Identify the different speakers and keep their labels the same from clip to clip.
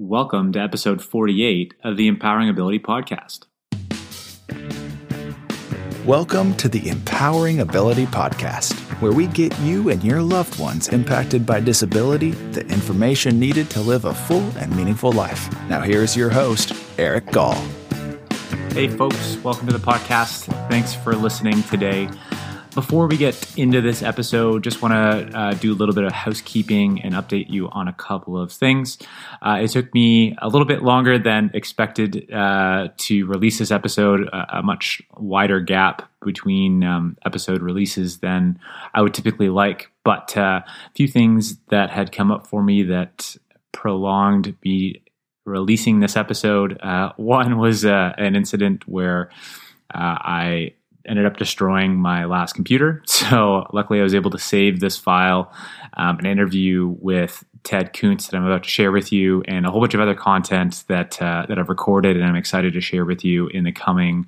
Speaker 1: Welcome to episode 48 of the Empowering Ability Podcast.
Speaker 2: Welcome to the Empowering Ability Podcast, where we get you and your loved ones impacted by disability the information needed to live a full and meaningful life. Now, here's your host, Eric Gall.
Speaker 1: Hey, folks, welcome to the podcast. Thanks for listening today. Before we get into this episode, just want to uh, do a little bit of housekeeping and update you on a couple of things. Uh, it took me a little bit longer than expected uh, to release this episode, a, a much wider gap between um, episode releases than I would typically like, but uh, a few things that had come up for me that prolonged me releasing this episode. Uh, one was uh, an incident where I ended up destroying my last computer. So luckily, I was able to save this file, um, an interview with Ted Kuntz that I'm about to share with you, and a whole bunch of other content that uh, that I've recorded and I'm excited to share with you in the coming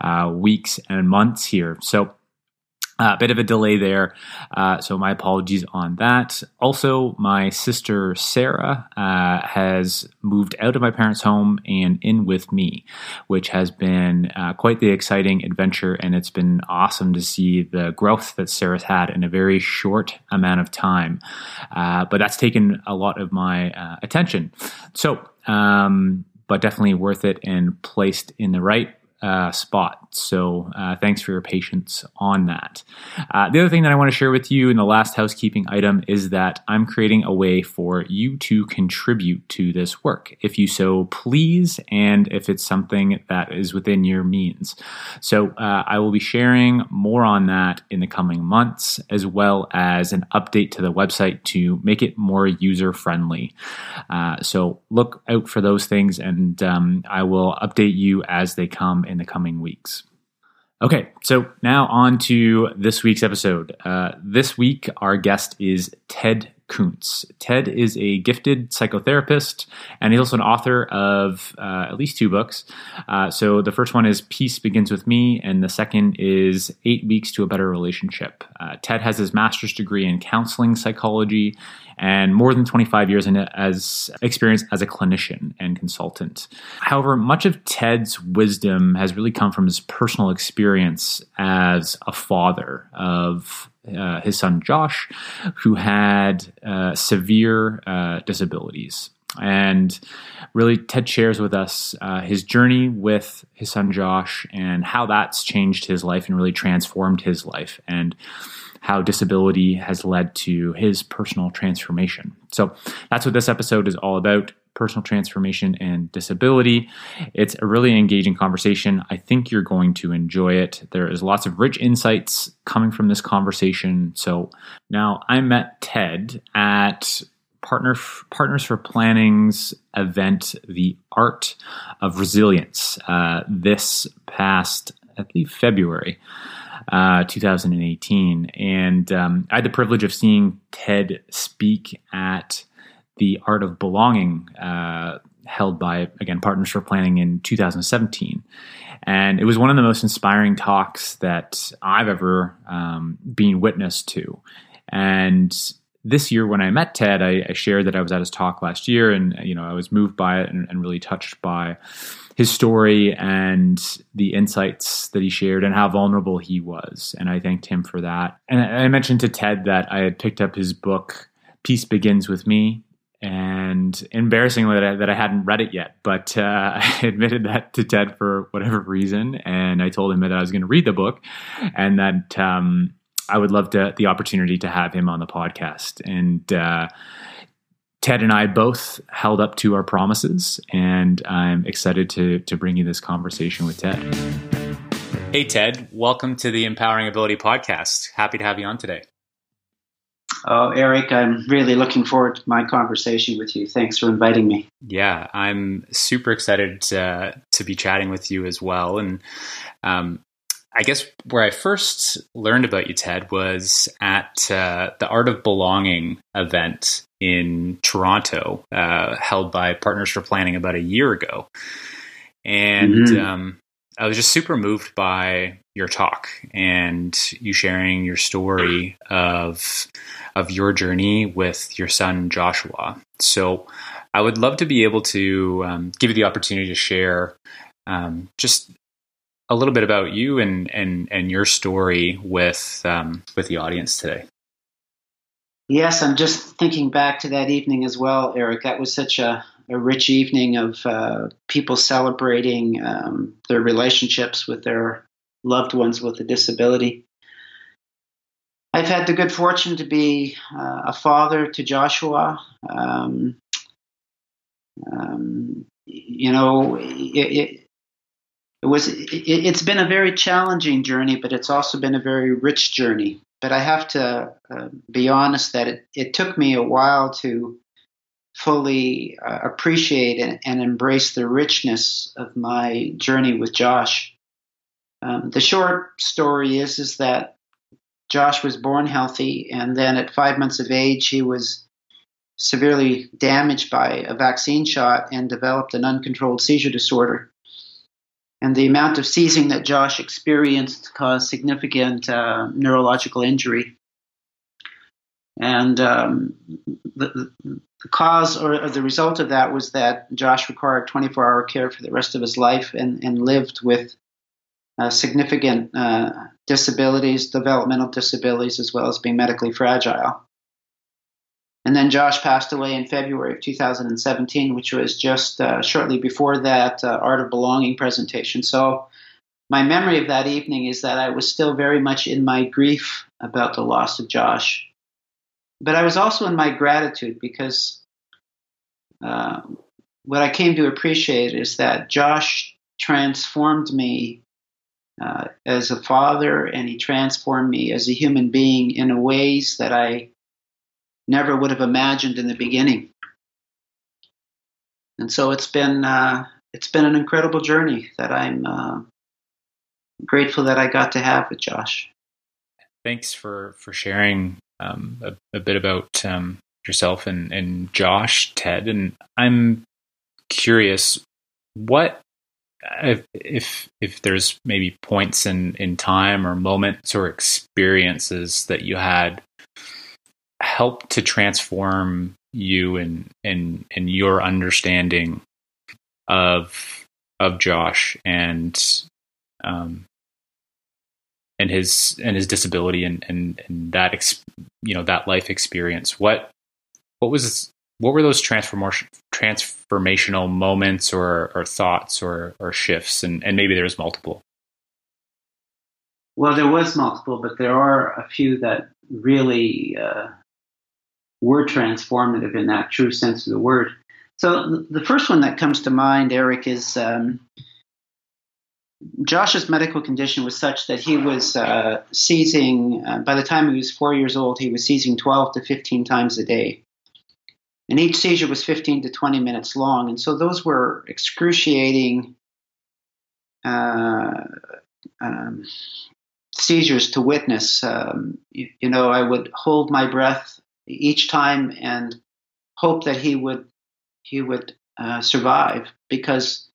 Speaker 1: uh, weeks and months here. So a uh, bit of a delay there, uh, so my apologies on that. Also, my sister Sarah uh, has moved out of my parents' home and in with me, which has been uh, quite the exciting adventure, and it's been awesome to see the growth that Sarah's had in a very short amount of time. Uh, but that's taken a lot of my uh, attention. So, um, but definitely worth it and placed in the right uh, spot. So uh, thanks for your patience on that. Uh, the other thing that I want to share with you in the last housekeeping item is that I'm creating a way for you to contribute to this work, if you so please, and if it's something that is within your means. So uh, I will be sharing more on that in the coming months, as well as an update to the website to make it more user friendly. Uh, so look out for those things, and um, I will update you as they come in the coming weeks. Okay, so now on to this week's episode. Uh, this week, our guest is Ted Kuntz. Ted is a gifted psychotherapist, and he's also an author of uh, at least two books. Uh, so the first one is Peace Begins with Me, and the second is Eight Weeks to a Better Relationship. Uh, Ted has his master's degree in counseling psychology and more than 25 years in as experience as a clinician and consultant. However, much of Ted's wisdom has really come from his personal experience as a father of uh, his son Josh, who had uh, severe uh, disabilities. And really, Ted shares with us uh, his journey with his son Josh and how that's changed his life and really transformed his life. And how disability has led to his personal transformation. So that's what this episode is all about personal transformation and disability. It's a really engaging conversation. I think you're going to enjoy it. There is lots of rich insights coming from this conversation. So now I met Ted at Partner, Partners for Planning's event, The Art of Resilience, uh, this past, I believe, February uh, 2018. And um, I had the privilege of seeing Ted speak at the Art of Belonging, uh, held by, again, Partners for Planning in 2017. And it was one of the most inspiring talks that I've ever um, been witness to. And this year, when I met Ted, I, I, shared that I was at his talk last year, and you know I was moved by it and, and really touched by his story and the insights that he shared and how vulnerable he was. And I thanked him for that. And I mentioned to Ted that I had picked up his book, Peace Begins with Me. And embarrassingly, that I, that I hadn't read it yet, but uh, I admitted that to Ted for whatever reason, and I told him that I was going to read the book, and that um, I would love to the opportunity to have him on the podcast. And uh, Ted and I both held up to our promises, and I'm excited to, to bring you this conversation with Ted. Hey, Ted, welcome to the Empowering Ability Podcast. Happy to have you on today.
Speaker 3: Oh, Eric, I'm really looking forward to my conversation with you. Thanks for inviting me.
Speaker 1: Yeah, I'm super excited to, to be chatting with you as well. And um, I guess where I first learned about you, Ted, was at uh, the Art of Belonging event in Toronto, uh, held by Partners for Planning about a year ago. And mm-hmm. um, I was just super moved by your talk and you sharing your story of of your journey with your son Joshua. So I would love to be able to um, give you the opportunity to share um, just a little bit about you and and and your story with um, with the audience today.
Speaker 3: Yes, I'm just thinking back to that evening as well, Eric. That was such a, a rich evening of uh, people celebrating um, their relationships with their loved ones with a disability. I've had the good fortune to be uh, a father to Joshua. Um, um, you know, it, it, it was it, has been a very challenging journey, but it's also been a very rich journey. But I have to uh, be honest that it, it took me a while to fully uh, appreciate and, and, embrace the richness of my journey with Josh. Um, the short story is is that Josh was born healthy, and then at five months of age, he was severely damaged by a vaccine shot and developed an uncontrolled seizure disorder. And the amount of seizing that Josh experienced caused significant uh, neurological injury. And um, the, the, cause or, the result of that was that Josh required 24 hour care for the rest of his life and, and lived with significant uh, disabilities, developmental disabilities, as well as being medically fragile. And then Josh passed away in February of 2017, which was just uh, shortly before that uh, Art of Belonging presentation. So my memory of that evening is that I was still very much in my grief about the loss of Josh. But I was also in my gratitude because uh, what I came to appreciate is that Josh transformed me uh, as a father, and he transformed me as a human being in ways that I never would have imagined in the beginning. And so it's been uh, it's been an incredible journey that I'm uh, grateful that I got to have with Josh.
Speaker 1: Thanks for for sharing um, a, a, bit about um, yourself and, and Josh, Ted, and I'm curious what if if if there's maybe points in in time or moments or experiences that you had help to transform you and and and your understanding of of Josh and um and his and his disability and and, and that ex, you know that life experience what what was what were those transformation transformational moments or, or thoughts or, or shifts? And, and maybe there's multiple.
Speaker 3: Well there was multiple but there are a few that really uh, were transformative in that true sense of the word. So the first one that comes to mind eric is um, josh's medical condition was such that he was uh, seizing uh, by the time he was four years old he was seizing 12 to 15 times a day and each seizure was 15 to 20 minutes long. And so those were excruciating uh, um, seizures to witness. Um, you, you, know, I would hold my breath each time and hope that he would he would uh, survive because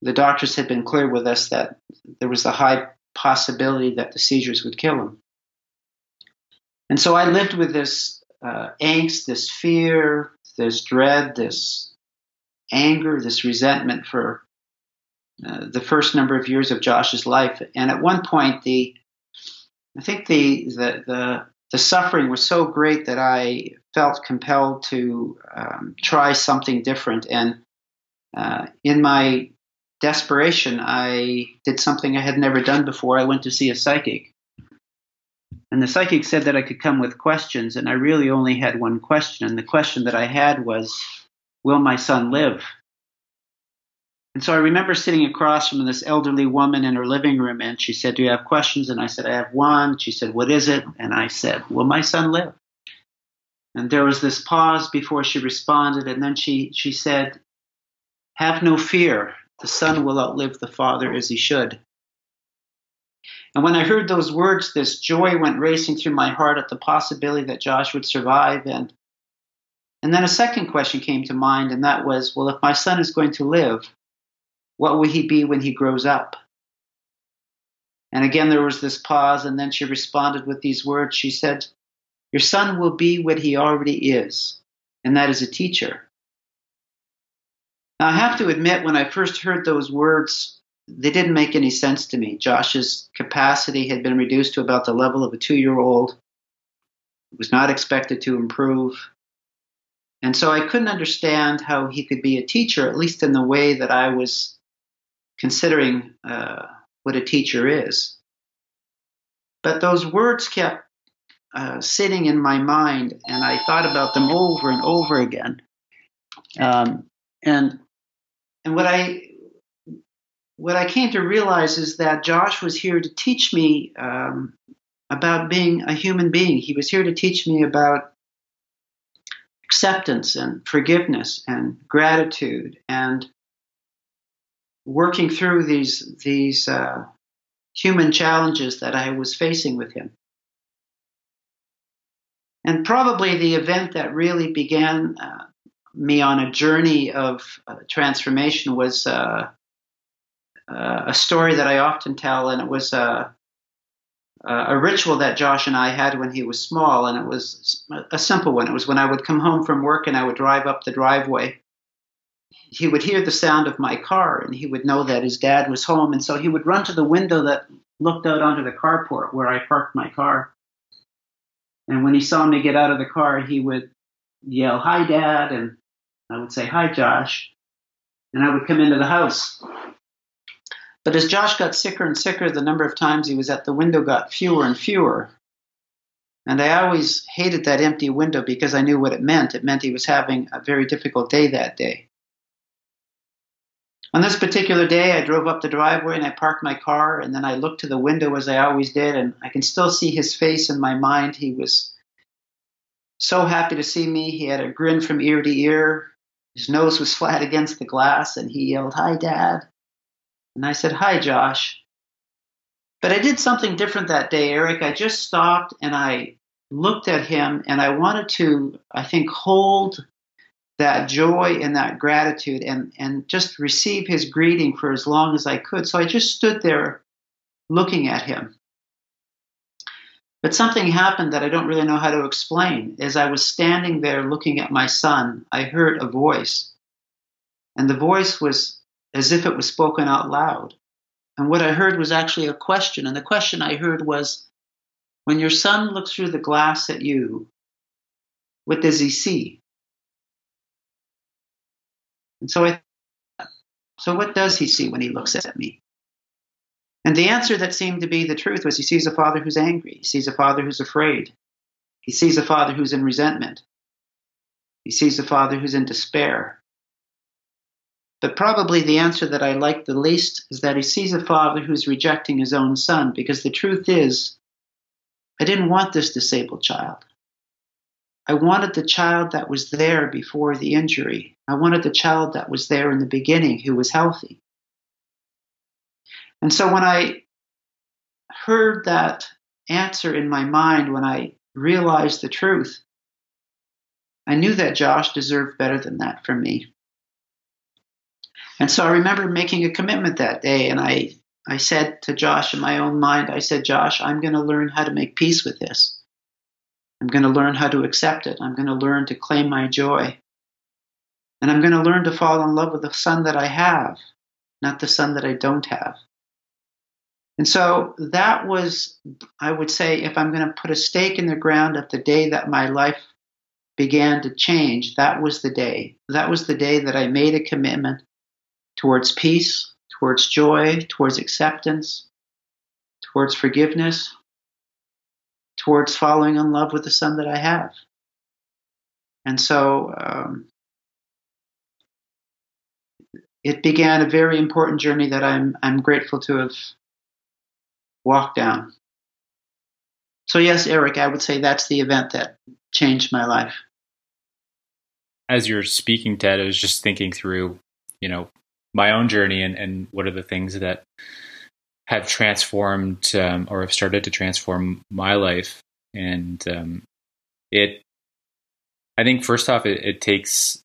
Speaker 3: the doctors had been clear with us that there was a high possibility that the seizures would kill him. And so I lived with this uh, angst, this fear, this dread, this anger, this resentment for uh, the first number of years of Josh's life. And at one point, the I think the the the, the suffering was so great that I felt compelled to um, try something different. And uh, in my desperation, I did something I had never done before. I went to see a psychic. And the psychic said that I could come with questions, and I really only had one question. And the question that I had was, Will my son live? And so I remember sitting across from this elderly woman in her living room, and she said, Do you have questions? And I said, I have one. She said, What is it? And I said, Will my son live? And there was this pause before she responded, and then she, she said, Have no fear. The son will outlive the father as he should. And when I heard those words, this joy went racing through my heart at the possibility that Josh would survive. And, and then a second question came to mind, and that was well, if my son is going to live, what will he be when he grows up? And again, there was this pause, and then she responded with these words. She said, Your son will be what he already is, and that is a teacher. Now, I have to admit, when I first heard those words, they didn't make any sense to me. Josh's capacity had been reduced to about the level of a two year old, It was not expected to improve. And so I couldn't understand how he could be a teacher, at least in the way that I was considering uh, what a teacher is. But those words kept uh, sitting in my mind, and I thought about them over and over again. Um, and and what I what I came to realize is that Josh was here to teach me um, about being a human being. He was here to teach me about acceptance and forgiveness and gratitude and working through these these uh, human challenges that I was facing with him. And probably the event that really began uh, me on a journey of uh, transformation was uh, uh, a story that I often tell, and it was a, a ritual that Josh and I had when he was small, and it was a simple one. It was when I would come home from work and I would drive up the driveway. He would hear the sound of my car, and he would know that his dad was home, and so he would run to the window that looked out onto the carport where I parked my car and when he saw me get out of the car, he would yell, Hi, Dad. And I would say, Hi, Josh. And I would come into the house. But as Josh got sicker and sicker, the number of times he was at the window got fewer and fewer. And I always hated that empty window because I knew what it meant. It meant he was having a very difficult day that day. On this particular day, I drove up the driveway and I parked my car, and then I looked to the window as I always did, and I can still see his face in my mind. He was so happy to see me. He had a grin from ear to ear. His nose was flat against the glass, and he yelled, Hi, Dad. And I said, Hi, Josh. But I did something different that day, Eric. I just stopped and I looked at him, and I wanted to, I think, hold that joy and that gratitude and, and just receive his greeting for as long as I could. So I just stood there looking at him. But something happened that I don't really know how to explain. As I was standing there looking at my son, I heard a voice. And the voice was as if it was spoken out loud. And what I heard was actually a question. And the question I heard was When your son looks through the glass at you, what does he see? And so I, so what does he see when he looks at me? And the answer that seemed to be the truth was he sees a father who's angry. He sees a father who's afraid. He sees a father who's in resentment. He sees a father who's in despair. But probably the answer that I like the least is that he sees a father who's rejecting his own son because the truth is, I didn't want this disabled child. I wanted the child that was there before the injury. I wanted the child that was there in the beginning who was healthy. And so when I heard that answer in my mind, when I realized the truth, I knew that Josh deserved better than that from me. And so I remember making a commitment that day, and I, I said to Josh in my own mind, I said, Josh, I'm going to learn how to make peace with this. I'm going to learn how to accept it. I'm going to learn to claim my joy. And I'm going to learn to fall in love with the son that I have, not the son that I don't have. And so that was, I would say, if I'm going to put a stake in the ground at the day that my life began to change, that was the day. That was the day that I made a commitment towards peace, towards joy, towards acceptance, towards forgiveness, towards falling in love with the son that I have. And so um, it began a very important journey that I'm I'm grateful to have walked down. So yes, Eric, I would say that's the event that changed my life.
Speaker 1: As you're speaking, Ted, I was just thinking through, you know, my own journey and, and what are the things that have transformed um, or have started to transform my life. And um, it, I think, first off, it, it takes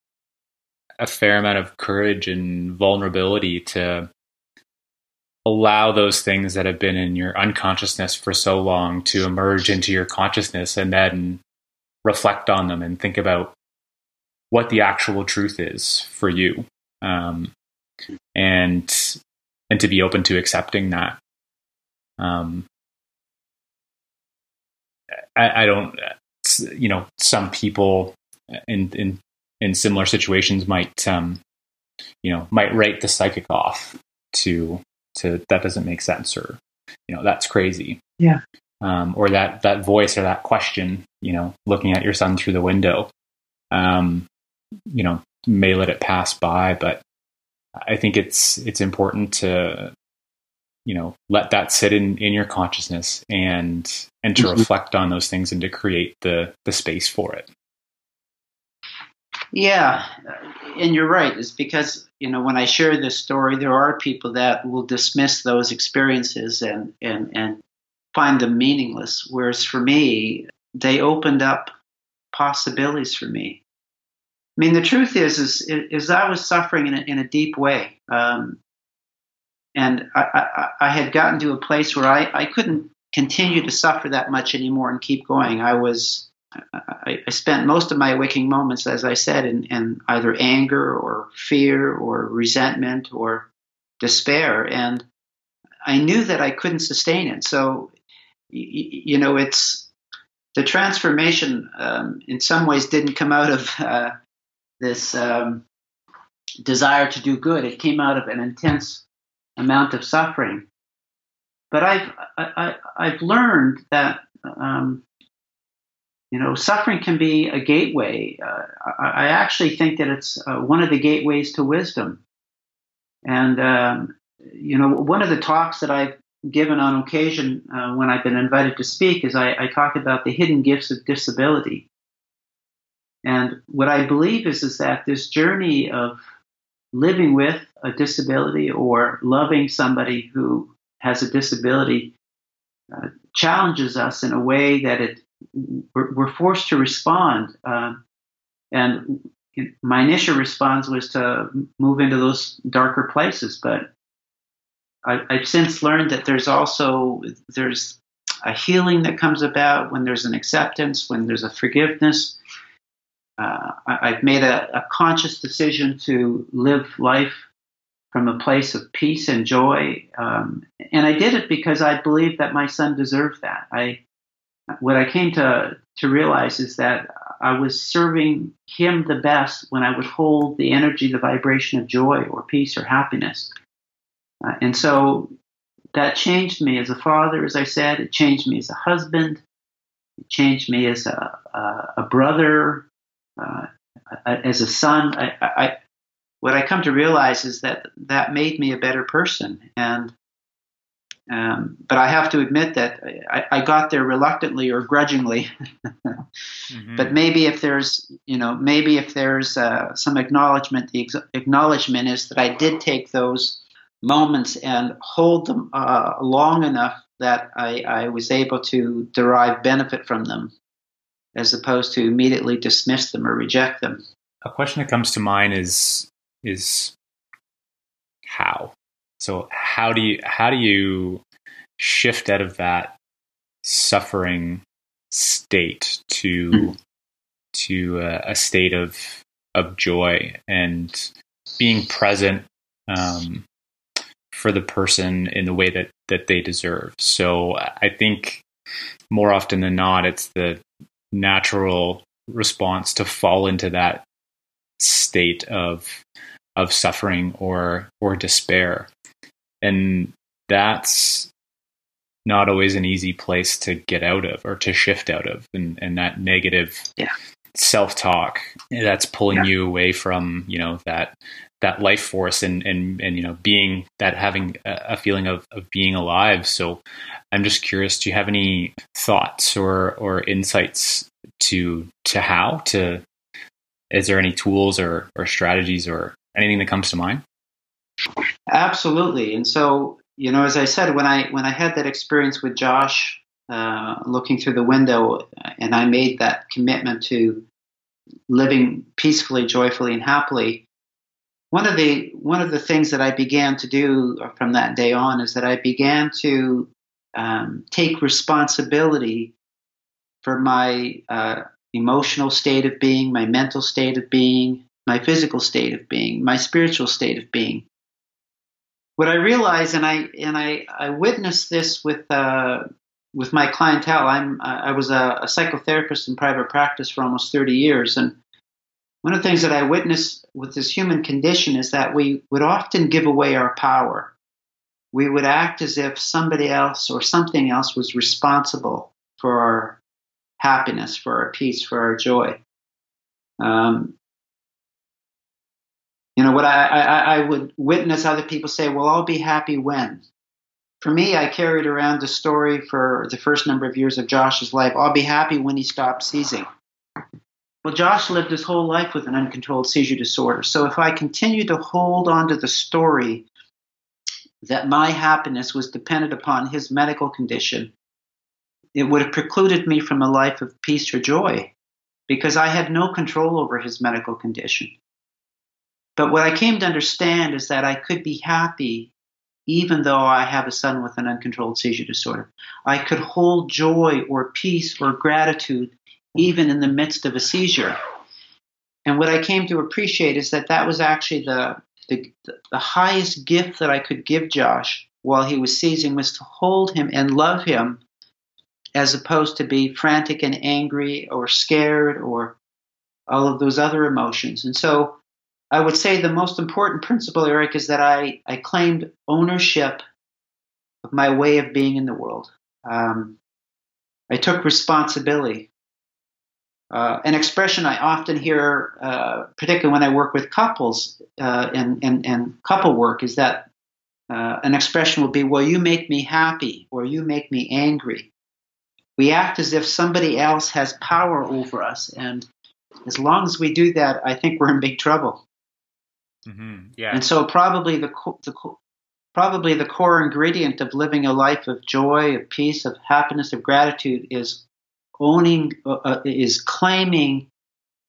Speaker 1: a fair amount of courage and vulnerability to allow those things that have been in your unconsciousness for so long to emerge into your consciousness and then reflect on them and think about what the actual truth is for you um, and and to be open to accepting that. Um, I, I don't, you know, some people in in in similar situations might um, you know might write the psychic off to to that doesn't make sense or you know that's crazy
Speaker 3: yeah
Speaker 1: um, or that that voice or that question you know looking at your son through the window um, you know may let it pass by but i think it's it's important to you know let that sit in in your consciousness and and to mm-hmm. reflect on those things and to create the the space for it
Speaker 3: yeah, and you're right. It's because you know when I share this story, there are people that will dismiss those experiences and and and find them meaningless. Whereas for me, they opened up possibilities for me. I mean, the truth is, is, is I was suffering in a, in a deep way, um, and I, I, I had gotten to a place where I, I couldn't continue to suffer that much anymore and keep going. I was I, I, spent most of my waking moments, as I said, in, in, either anger or fear or resentment or despair. And I knew that I couldn't sustain it. So, you know, it's the transformation um, in some ways didn't come out of uh, this um, desire to do good, it came out of an intense amount of suffering. But I've, I, have learned that. Um, you know, suffering can be a gateway. Uh, I, I, actually think that it's uh, one of the gateways to wisdom. And, um, you know, one of the talks that I've given on occasion uh, when I've been invited to speak is I, I talk about the hidden gifts of disability. And what I believe is, is that this journey of living with a disability or loving somebody who has a disability uh, challenges us in a way that it we're, we're forced to respond. Uh, and my initial response was to move into those darker places, but I, have since learned that there's also there's a healing that comes about when there's an acceptance, when there's a forgiveness. Uh, I, have made a, a, conscious decision to live life from a place of peace and joy, um, and I did it because I believed that my son deserved that. I what I came to to realize is that I was serving him the best when I would hold the energy, the vibration of joy or peace or happiness. Uh, and so that changed me as a father, as I said. It changed me as a husband. It changed me as a, a, a brother, uh, as a son. I, I, what I come to realize is that that made me a better person. And um, but I have to admit that I, I, got there reluctantly or grudgingly. mm-hmm. But maybe if there's, you know, maybe if there's uh, some acknowledgement, the ex- acknowledgement is that I did take those moments and hold them uh, long enough that I, I was able to derive benefit from them, as opposed to immediately dismiss them or reject them.
Speaker 1: A question that comes to mind is is how so how do you how do you shift out of that suffering state to mm. to a, a, state of of joy and being present um, for the person in the way that that they deserve. So I think more often than not, it's the natural response to fall into that state of of suffering or or despair and that's not always an easy place to get out of or to shift out of and, and that negative
Speaker 3: yeah.
Speaker 1: self-talk that's pulling yeah. you away from you know that that life force and and and you know being that having a, feeling of, of being alive so i'm just curious do you have any thoughts or or insights to to how to is there any tools or or strategies or anything that comes to mind
Speaker 3: Absolutely. And so, you know, as I said, when I when I had that experience with Josh uh, looking through the window, and I made that commitment to living peacefully, joyfully, and happily. One of the one of the things that I began to do from that day on is that I began to um, take responsibility for my uh, emotional state of being, my mental state of being, my physical state of being, my spiritual state of being. What I realized, and I and I, I witnessed this with uh, with my clientele. I'm I was a, a psychotherapist in private practice for almost 30 years, and one of the things that I witnessed with this human condition is that we would often give away our power. We would act as if somebody else or something else was responsible for our happiness, for our peace, for our joy. Um, you know, what I, I, I would witness other people say, well, I'll be happy when. For me, I carried around the story for the first number of years of Josh's life. I'll be happy when he stops seizing. Well, Josh lived his whole life with an uncontrolled seizure disorder. So if I continue to hold on to the story that my happiness was dependent upon his medical condition, it would have precluded me from a life of peace or joy because I had no control over his medical condition. But what I came to understand is that I could be happy even though I have a son with an uncontrolled seizure disorder. I could hold joy or peace or gratitude even in the midst of a seizure. And what I came to appreciate is that that was actually the, the, the highest gift that I could give Josh while he was seizing was to hold him and love him as opposed to be frantic and angry or scared or all of those other emotions. And so I would say the most important principle, Eric, is that I, I claimed ownership of my way of being in the world. Um, I took responsibility. Uh, an expression I often hear, uh, particularly when I work with couples uh, and, and, and couple work, is that uh, an expression will be, Well, you make me happy, or you make me angry. We act as if somebody else has power over us. And as long as we do that, I think we're in big trouble. Mm-hmm. Yeah. And so probably the, the probably the core ingredient of living a life of joy, of peace, of happiness, of gratitude is owning, uh, uh, is claiming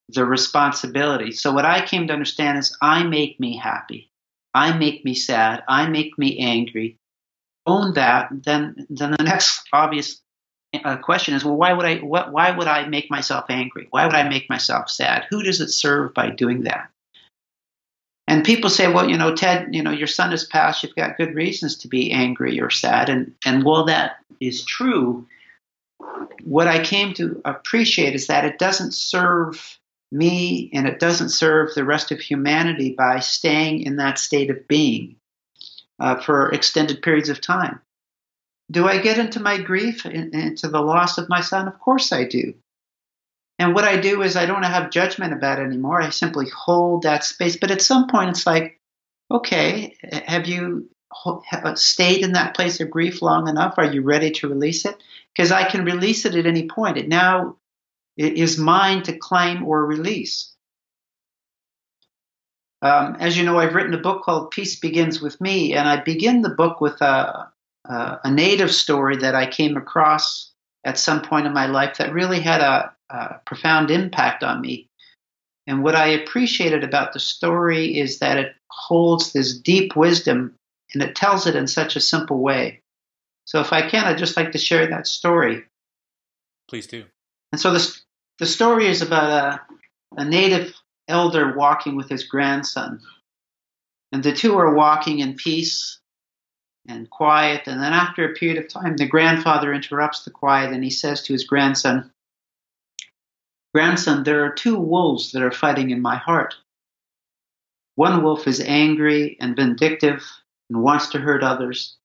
Speaker 3: the responsibility. So what I came to understand is I make me happy. I make me sad. I make me angry. Own that. Then, then the next obvious uh, question is, well, why would I? What, why would I make myself angry? Why would I make myself sad? Who does it serve by doing that? And people say, well, you know, Ted, you know, your son has passed. You've got good reasons to be angry or sad. And, and while that is true, what I came to appreciate is that it doesn't serve me and it doesn't serve the rest of humanity by staying in that state of being uh, for extended periods of time. Do I get into my grief, into the loss of my son? Of course I do. And what I do is I don't have judgment about it anymore. I simply hold that space. But at some point, it's like, okay, have you stayed in that place of grief long enough? Are you ready to release it? Because I can release it at any point. It now is mine to claim or release. Um, as you know, I've written a book called Peace Begins with Me, and I begin the book with a, a, a native story that I came across at some point in my life that really had a, a profound impact on me. And what I appreciated about the story is that it holds this deep wisdom and it tells it in such a simple way. So, if I can, I'd just like to share that story.
Speaker 1: Please do.
Speaker 3: And so, this, the story is about a, a native elder walking with his grandson. And the two are walking in peace and quiet. And then after a period of time, the grandfather interrupts the quiet and he says to his grandson, Grandson, there are two wolves that are fighting in my heart. One wolf is angry and vindictive and wants to hurt others.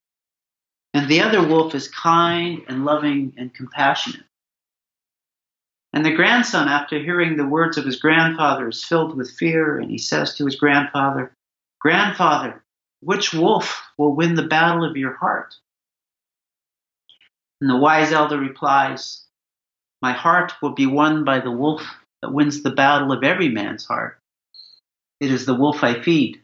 Speaker 3: And the other wolf is kind and loving and compassionate. And the grandson, after hearing the words of his grandfather, is filled with fear, and he says to his grandfather, Grandfather, which wolf will win the battle of your heart? And the wise elder replies, My heart will be won by the wolf that wins the battle of every man's heart. It is the wolf I feed.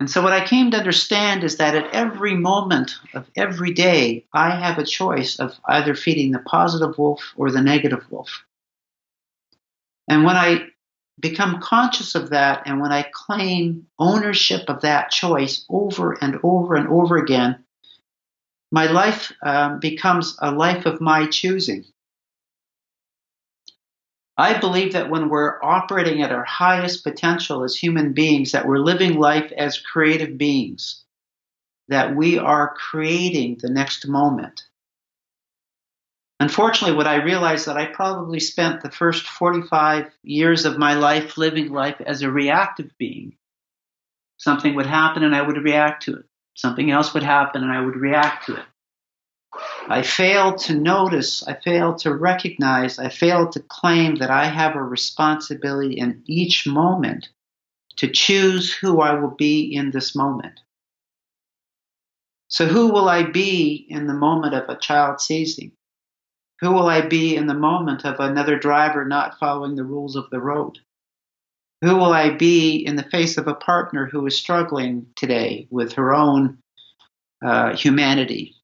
Speaker 3: And so, what I came to understand is that at every moment of every day, I have a choice of either feeding the positive wolf or the negative wolf. And when I become conscious of that, and when I claim ownership of that choice over and over and over again, my life um, becomes a life of my choosing. I believe that when we're operating at our highest potential as human beings, that we're living life as creative beings, that we are creating the next moment. Unfortunately, what I realized that I probably spent the first 45 years of my life living life as a reactive being. Something would happen and I would react to it. Something else would happen and I would react to it. I failed to notice, I failed to recognize, I failed to claim that I have a responsibility in each moment to choose who I will be in this moment. So, who will I be in the moment of a child seizing? Who will I be in the moment of another driver not following the rules of the road? Who will I be in the face of a partner who is struggling today with her own uh, humanity,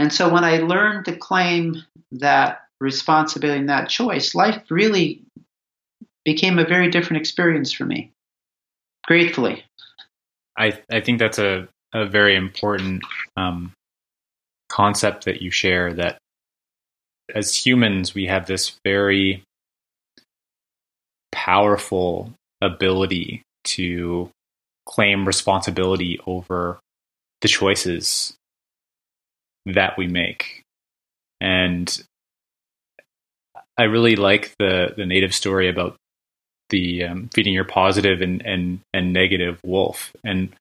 Speaker 3: and so when I learned to claim that responsibility and that choice, life really became a very different experience for me. Gratefully.
Speaker 1: I, I think that's a, a very important um, concept that you share that as humans, we have this very powerful ability to claim responsibility over the choices that we make. And I really like the the native story about the um, feeding your positive and, and and negative wolf. And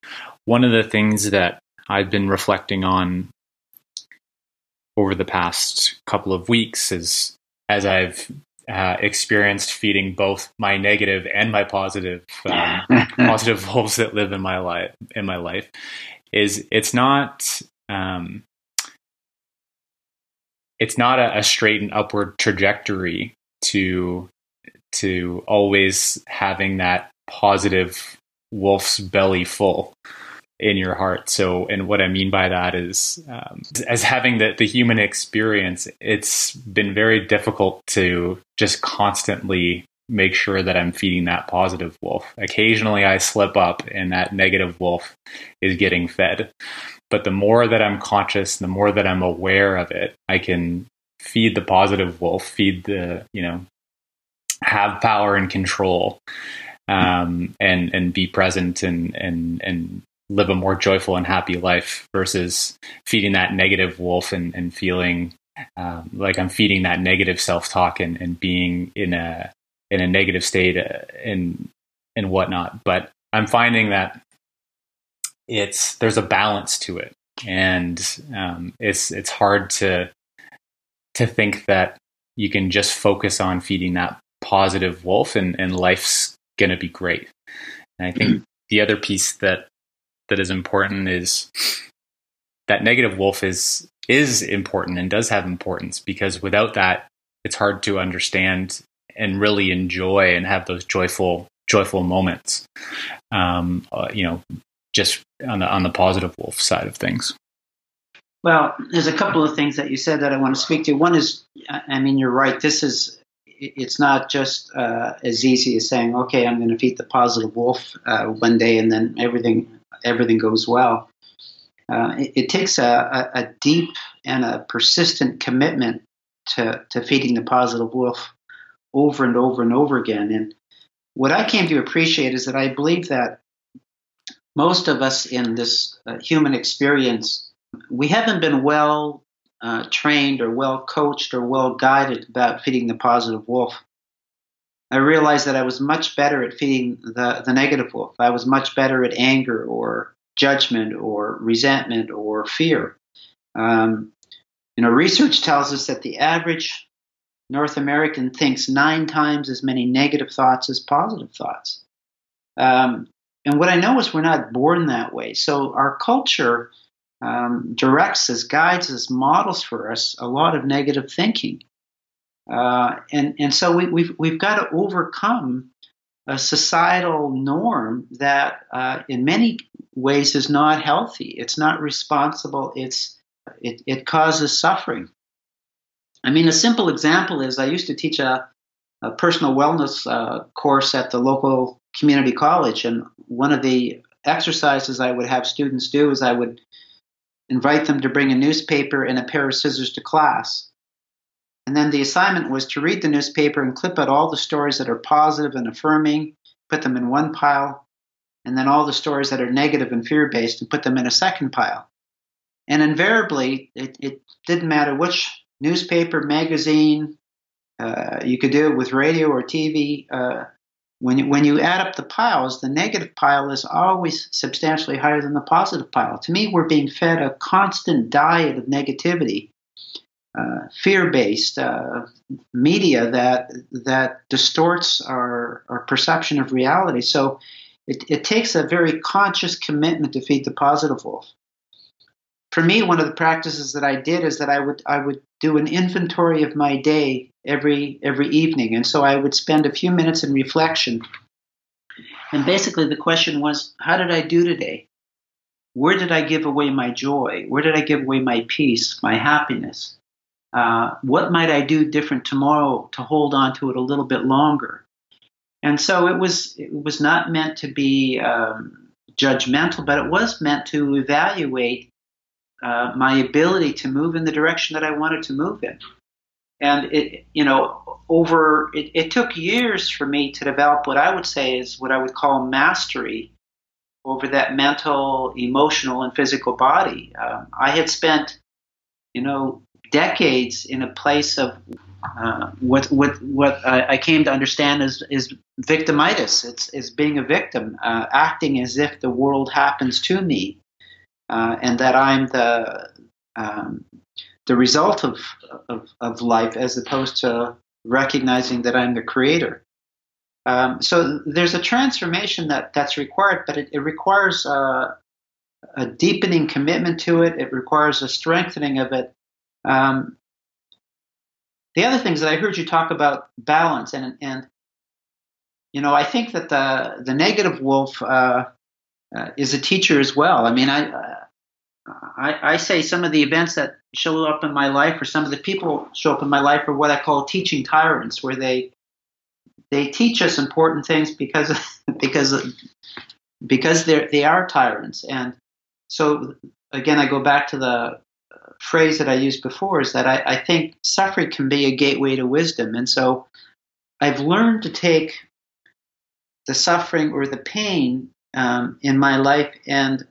Speaker 1: one of the things that I've been reflecting on over the past couple of weeks is as I've uh, experienced feeding both my negative and my positive um, positive wolves that live in my life in my life is it's not um, it's not a, a straight and upward trajectory to to always having that positive wolf's belly full in your heart. So, and what I mean by that is, um, as having the, the human experience, it's been very difficult to just constantly make sure that I'm feeding that positive wolf. Occasionally I slip up and that negative wolf is getting fed. But the more that I'm conscious, the more that I'm aware of it, I can feed the positive wolf, feed the, you know, have power and control, um, and and be present and and and live a more joyful and happy life versus feeding that negative wolf and, and feeling um, like I'm feeding that negative self talk and, and being in a in a negative state uh, and and whatnot. But I'm finding that it's there's a balance to it, and um, it's it's hard to to think that you can just focus on feeding that positive wolf and, and life's gonna be great. And I think mm-hmm. the other piece that that is important is that negative wolf is is important and does have importance because without that it's hard to understand and really enjoy and have those joyful joyful moments um, uh, you know just on the on the positive wolf side of things?
Speaker 3: Well, there's a couple of things that you said that I want to speak to. One is, I mean, you're right. This is it's not just uh, as easy as saying, "Okay, I'm going to feed the positive wolf uh, one day, and then everything everything goes well." Uh, it, it, takes a, a, deep and a persistent commitment to, to feeding the positive wolf over and over and over again. And what I came to appreciate is that I believe that most of us in this uh, human experience, we haven't been well uh, trained or well coached or well guided about feeding the positive wolf. I realized that I was much better at feeding the, the negative wolf. I was much better at anger or judgment or resentment or fear. Um, you know, research tells us that the average North American thinks nine times as many negative thoughts as positive thoughts. Um, and what I know is we're not born that way. So our culture um, directs us, guides us, models for us a lot of negative thinking. Uh, and, and so we, we've, we've got to overcome a societal norm that uh, in many ways is not healthy. It's not responsible. It's, it, it causes suffering. I mean, a simple example is I used to teach a, a personal wellness uh, course at the local community college. And one of the exercises I would have students do is I would invite them to bring a newspaper and a pair of scissors to class. And then the assignment was to read the newspaper and clip out all the stories that are positive and affirming, put them in one pile, and then all the stories that are negative and fear based and put them in a second pile. And invariably, it, it didn't matter which newspaper, magazine, uh, you could do it with radio or TV. Uh, when you, when you add up the piles, the negative pile is always substantially higher than the positive pile. To me, we're being fed a constant diet of negativity, uh, fear-based uh, media that that distorts our our perception of reality. So it, it takes a very conscious commitment to feed the positive wolf. For me, one of the practices that I did is that I would I would do an inventory of my day every every evening, and so I would spend a few minutes in reflection. And basically, the question was, how did I do today? Where did I give away my joy? Where did I give away my peace, my happiness? Uh, what might I do different tomorrow to hold on to it a little bit longer? And so it was it was not meant to be um, judgmental, but it was meant to evaluate uh, my ability to move in the direction that I wanted to move in. And it, you know, over it, it took years for me to develop what I would say is what I would call mastery over that mental, emotional, and physical body. Um, I had spent, you know, decades in a place of uh, what what what I came to understand is is victimitis. It's is being a victim, uh, acting as if the world happens to me, uh, and that I'm the um, the result of, of, of life, as opposed to recognizing that I'm the creator. Um, so there's a transformation that that's required, but it, it requires uh, a deepening commitment to it. It requires a strengthening of it. Um, the other things that I heard you talk about balance and and you know I think that the the negative wolf uh, uh, is a teacher as well. I mean I, I I say some of the events that show up in my life or some of the people show up in my life are what I call teaching tyrants, where they they teach us important things because because because they they are tyrants and so again I go back to the phrase that I used before is that I, I think suffering can be a gateway to wisdom. And so I've learned to take the suffering or the pain um, in my life and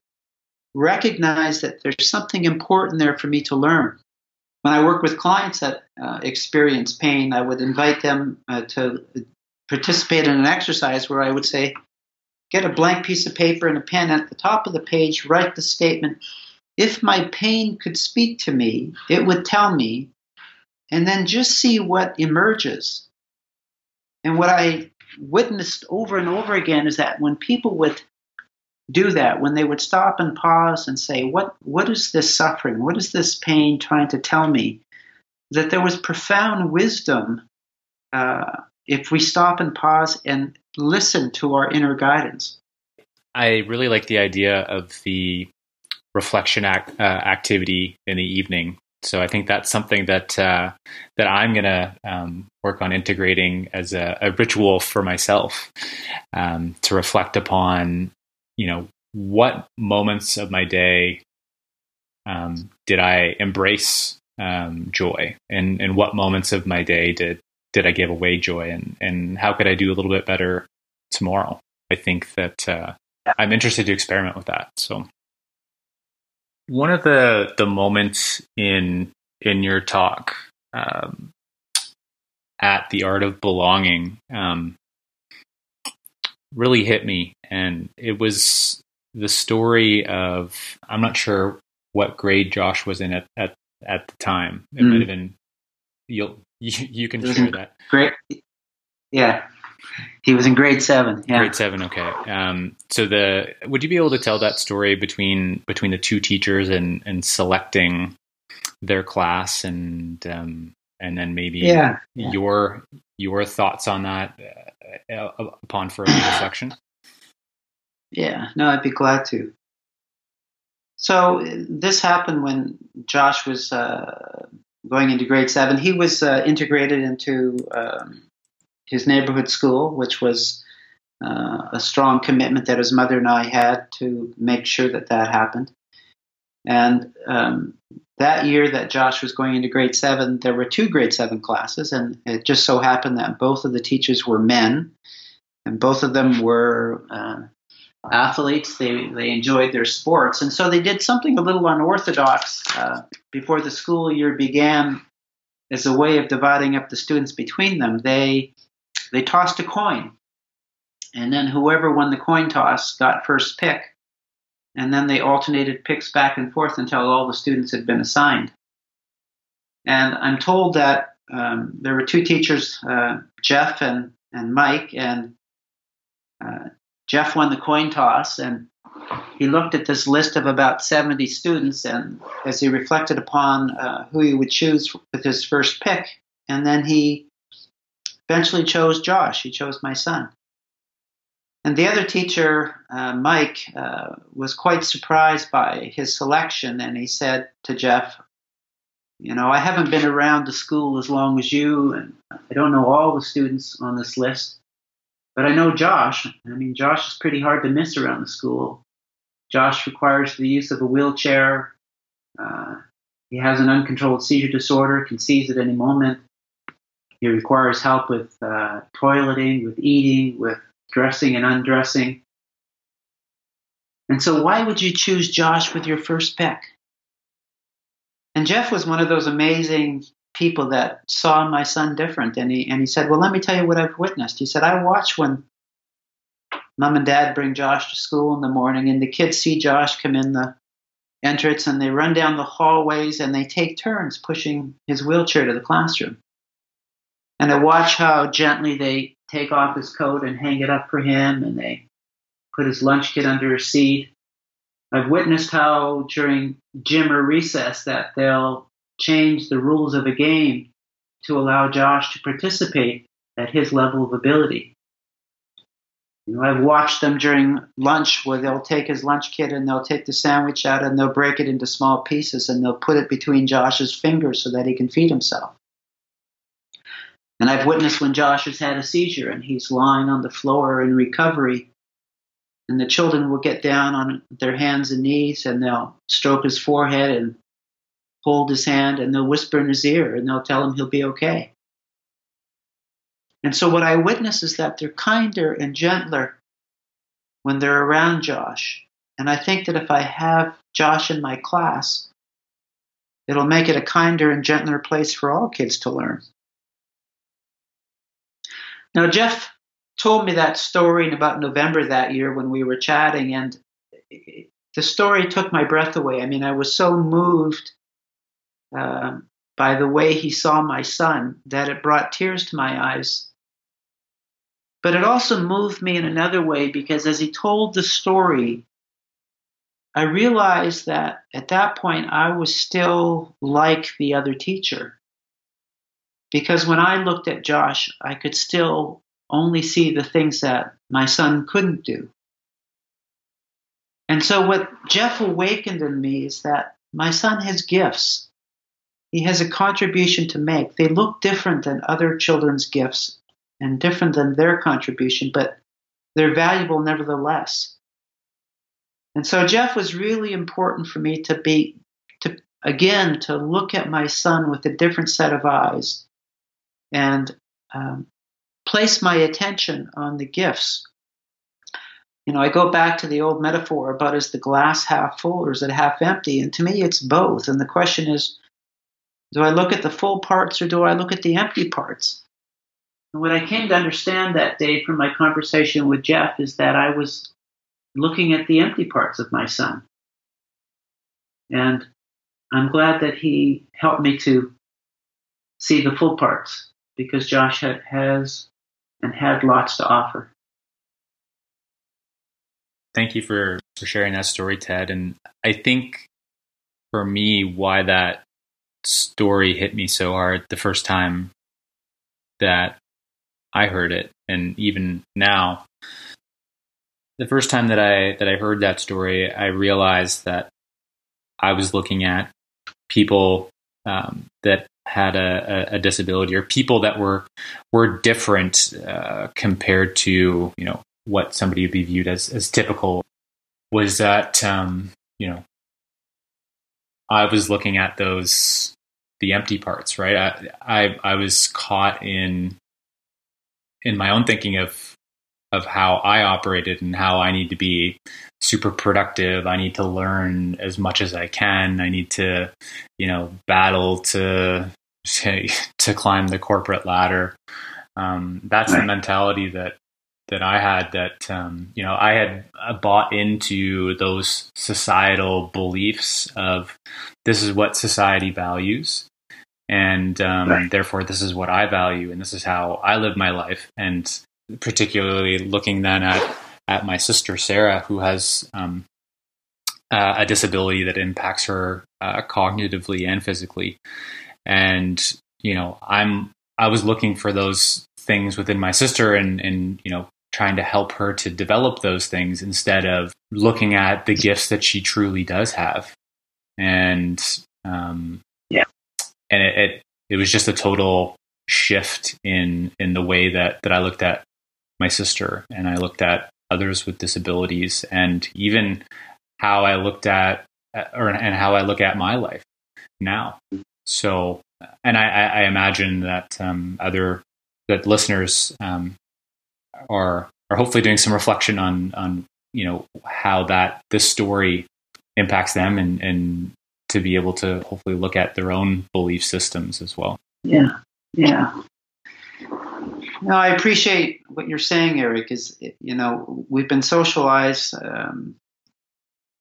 Speaker 3: recognize that there's something important there for me to learn. When I work with clients that uh, experience pain, I would invite them uh, to participate in an exercise where I would say, get a blank piece of paper and a pen at the top of the page, write the statement, if my pain could speak to me, it would tell me, and then just see what emerges. And what I witnessed over and over again is that when people would do that, when they would stop and pause and say, What, what is this suffering? What is this pain trying to tell me? That there was profound wisdom uh, if we stop and pause and listen to our inner guidance.
Speaker 1: I really like the idea of the reflection act, uh, activity in the evening. So I think that's something that uh, that I'm gonna um, work on integrating as a, a ritual for myself um, to reflect upon, you know, what moments of my day um, did I embrace um, joy, and and what moments of my day did did I give away joy, and and how could I do a little bit better tomorrow? I think that uh, I'm interested to experiment with that. So one of the the moments in in your talk um, at the art of belonging um, really hit me, and it was the story of I'm not sure what grade Josh was in at at, at the time. It mm. might have been you'll you, you can share that.
Speaker 3: Great, yeah. He was in grade seven. Yeah.
Speaker 1: Grade seven. Okay. Um, so the would you be able to tell that story between between the two teachers and and selecting their class and um, and then maybe
Speaker 3: yeah,
Speaker 1: yeah. your your thoughts on that upon further reflection?
Speaker 3: Yeah. No, I'd be glad to. So this happened when Josh was uh, going into grade seven. He was uh, integrated into um, his neighborhood school, which was uh, a strong commitment that his mother and I had to make sure that that happened. And um, that year that Josh was going into grade seven, there were two grade seven classes, and it just so happened that both of the teachers were men, and both of them were uh, athletes. They they enjoyed their sports, and so they did something a little unorthodox uh, before the school year began. As a way of dividing up the students between them, they they tossed a coin, and then whoever won the coin toss got first pick and then they alternated picks back and forth until all the students had been assigned. And I'm told that um, there were two teachers, uh, Jeff and, and Mike, and uh, Jeff won the coin toss, and he looked at this list of about 70 students, and as he reflected upon uh, who he would choose with his first pick, and then he eventually chose Josh. He chose my son. And the other teacher, uh, Mike, uh, was quite surprised by his selection, and he said to Jeff, You know, I haven't been around the school as long as you, and I don't know all the students on this list, but I know Josh. I mean, Josh is pretty hard to miss around the school. Josh requires the use of a wheelchair. Uh, he has an uncontrolled seizure disorder, can seize at any moment. He requires help with uh, toileting, with eating, with dressing and undressing. And so, why would you choose Josh with your first pick? And Jeff was one of those amazing people that saw my son different. And he, and he said, Well, let me tell you what I've witnessed. He said, I watch when mom and dad bring Josh to school in the morning, and the kids see Josh come in the entrance and they run down the hallways and they take turns pushing his wheelchair to the classroom. And I watch how gently they take off his coat and hang it up for him, and they put his lunch kit under his seat. I've witnessed how during gym or recess that they'll change the rules of a game to allow Josh to participate at his level of ability. You know, I've watched them during lunch where they'll take his lunch kit and they'll take the sandwich out and they'll break it into small pieces and they'll put it between Josh's fingers so that he can feed himself. And I've witnessed when Josh has had a seizure and he's lying on the floor in recovery, and the children will get down on their hands and knees and they'll stroke his forehead and hold his hand and they'll whisper in his ear and they'll tell him he'll be okay. And so what I witness is that they're kinder and gentler when they're around Josh. And I think that if I have Josh in my class, it'll make it a kinder and gentler place for all kids to learn. Now, Jeff told me that story in about November that year when we were chatting, and the story took my breath away. I mean, I was so moved uh, by the way he saw my son that it brought tears to my eyes. But it also moved me in another way because as he told the story, I realized that at that point I was still like the other teacher. Because when I looked at Josh, I could still only see the things that my son couldn't do. And so, what Jeff awakened in me is that my son has gifts. He has a contribution to make. They look different than other children's gifts and different than their contribution, but they're valuable nevertheless. And so, Jeff was really important for me to be, to again, to look at my son with a different set of eyes and um, place my attention on the gifts. You know, I go back to the old metaphor about is the glass half full or is it half empty? And to me, it's both. And the question is, do I look at the full parts or do I look at the empty parts? And what I came to understand that day from my conversation with Jeff is that I was looking at the empty parts of my son. And I'm glad that he helped me to see the full parts because Josh has and had lots to offer.
Speaker 1: Thank you for, for sharing that story, Ted. And I think for me, why that story hit me so hard the first time that I heard it, and even now, the first time that I that I heard that story, I realized that I was looking at people um, that had a, a, disability or people that were were different uh, compared to you know what somebody would be viewed as as typical was that um, you know I was looking at those the empty parts, right? I, I I was caught in in my own thinking of of how I operated and how I need to be super productive. I need to learn as much as I can. I need to, you know, battle to to, to climb the corporate ladder. Um, that's the mentality that that I had. That um, you know, I had uh, bought into those societal beliefs of this is what society values, and um, right. therefore this is what I value, and this is how I live my life. And particularly looking then at at my sister Sarah, who has um, uh, a disability that impacts her uh, cognitively and physically, and you know, I'm I was looking for those things within my sister, and and you know, trying to help her to develop those things instead of looking at the gifts that she truly does have, and um, and it, it, it was just a total shift in in the way that that I looked at my sister and I looked at others with disabilities and even how I looked at or and how I look at my life now. So, and I, I imagine that um, other that listeners um, are are hopefully doing some reflection on on you know how that this story impacts them and and to be able to hopefully look at their own belief systems as well.
Speaker 3: Yeah, yeah. No, I appreciate what you're saying, Eric. Is you know we've been socialized um,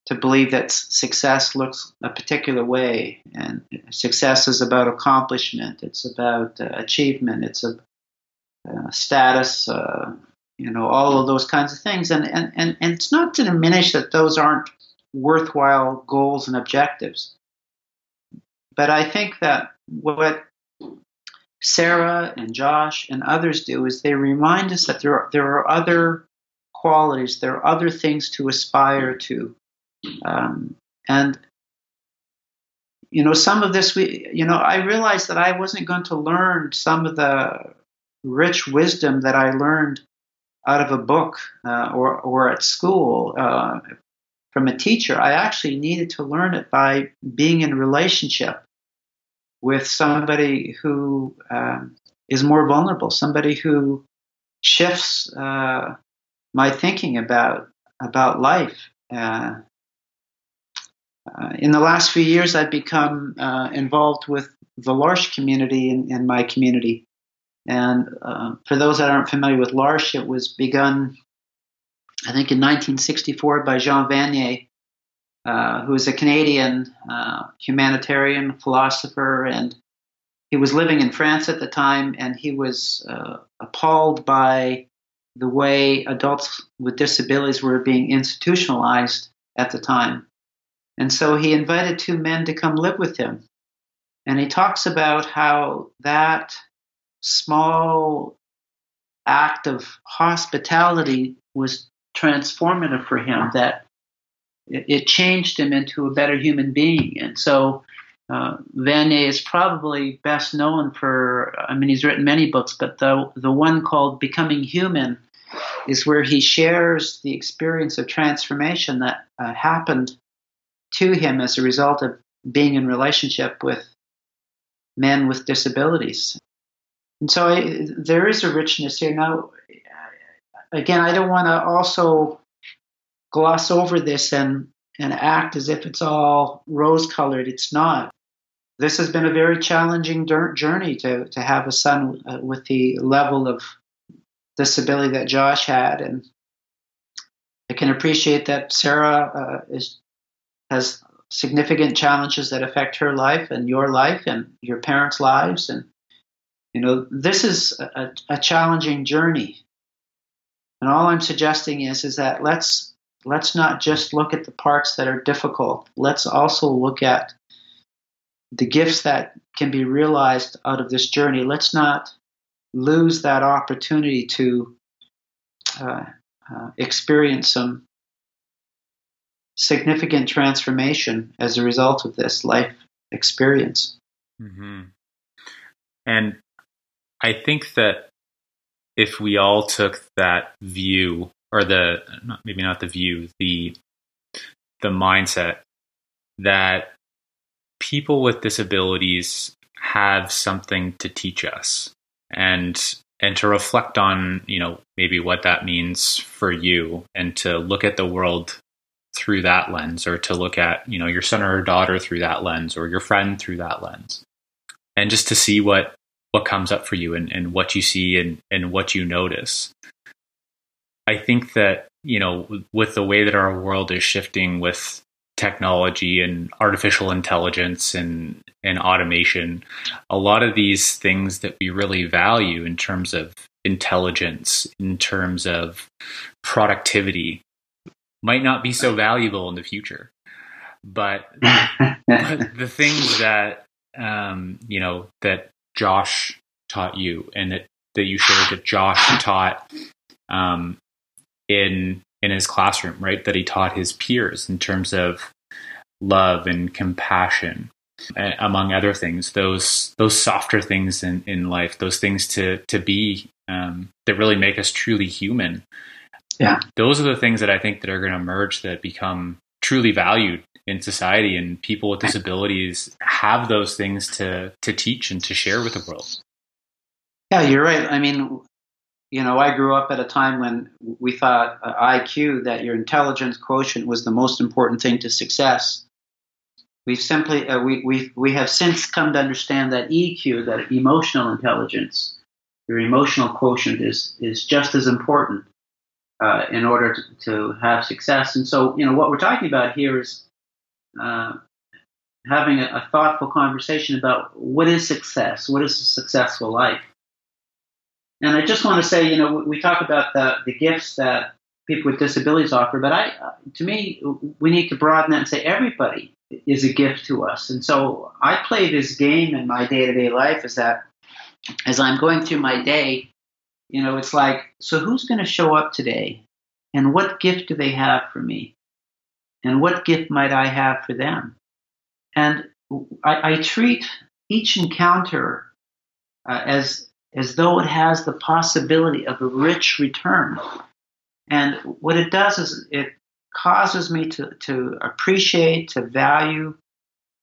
Speaker 3: to believe that success looks a particular way, and success is about accomplishment. It's about uh, achievement. It's a uh, status. Uh, you know all of those kinds of things, and, and and and it's not to diminish that those aren't worthwhile goals and objectives. But I think that what Sarah and Josh and others do is they remind us that there are, there are other qualities, there are other things to aspire to. Um, and, you know, some of this, we, you know, I realized that I wasn't going to learn some of the rich wisdom that I learned out of a book uh, or, or at school uh, from a teacher. I actually needed to learn it by being in relationship with somebody who um, is more vulnerable, somebody who shifts uh, my thinking about about life. Uh, uh, in the last few years, I've become uh, involved with the L'Arche community in, in my community. And uh, for those that aren't familiar with L'Arche, it was begun, I think, in 1964 by Jean Vanier, uh, who a Canadian uh, humanitarian philosopher, and he was living in France at the time, and he was uh, appalled by the way adults with disabilities were being institutionalized at the time. And so he invited two men to come live with him. And he talks about how that small act of hospitality was transformative for him, that it, it changed him into a better human being. And so uh, Vanier is probably best known for, I mean, he's written many books, but the, the one called Becoming Human is where he shares the experience of transformation that uh, happened to him as a result of being in relationship with men with disabilities. And so I, there is a richness here. Now, again, I don't want to also gloss over this and, and act as if it's all rose colored. It's not. This has been a very challenging journey to, to have a son uh, with the level of disability that Josh had. And I can appreciate that Sarah uh, is, has significant challenges that affect her life and your life and your parents' lives. And, you know, this is a, a challenging journey. And all I'm suggesting is, is that let's let's not just look at the parts that are difficult. Let's also look at the gifts that can be realized out of this journey. Let's not lose that opportunity to uh, uh, experience some significant transformation as a result of this life experience.
Speaker 1: Mm-hmm. And I think that if we all took that view or the maybe not the view, the the mindset that people with disabilities have something to teach us and and to reflect on you know maybe what that means for you and to look at the world through that lens or to look at you know your son or daughter through that lens or your friend through that lens. And just to see what what comes up for you and, and what you see and, and what you notice i think that you know with the way that our world is shifting with technology and artificial intelligence and and automation a lot of these things that we really value in terms of intelligence in terms of productivity might not be so valuable in the future. But, but the things that um, you know that josh taught you and that, that you shared that josh taught um, in in his classroom, right? That he taught his peers in terms of love and compassion, among other things. Those those softer things in, in life, those things to to be um, that really make us truly human.
Speaker 3: Yeah,
Speaker 1: those are the things that I think that are going to emerge that become truly valued in society, and people with disabilities have those things to to teach and to share with the world.
Speaker 3: Yeah, you're right. I mean, you know, I grew up at a time when we thought uh, IQ, that your intelligence quotient was the most important thing to success. We've simply, uh, we, we, we have since come to understand that EQ, that emotional intelligence, your emotional quotient is, is just as important uh, in order to, to, have success. And so, you know, what we're talking about here is uh, having a, a thoughtful conversation about what is success? What is a successful life? And I just want to say, you know, we talk about the, the gifts that people with disabilities offer, but I, to me, we need to broaden that and say everybody is a gift to us. And so I play this game in my day to day life is that as I'm going through my day, you know, it's like, so who's going to show up today? And what gift do they have for me? And what gift might I have for them? And I, I treat each encounter uh, as as though it has the possibility of a rich return. And what it does is it causes me to, to appreciate, to value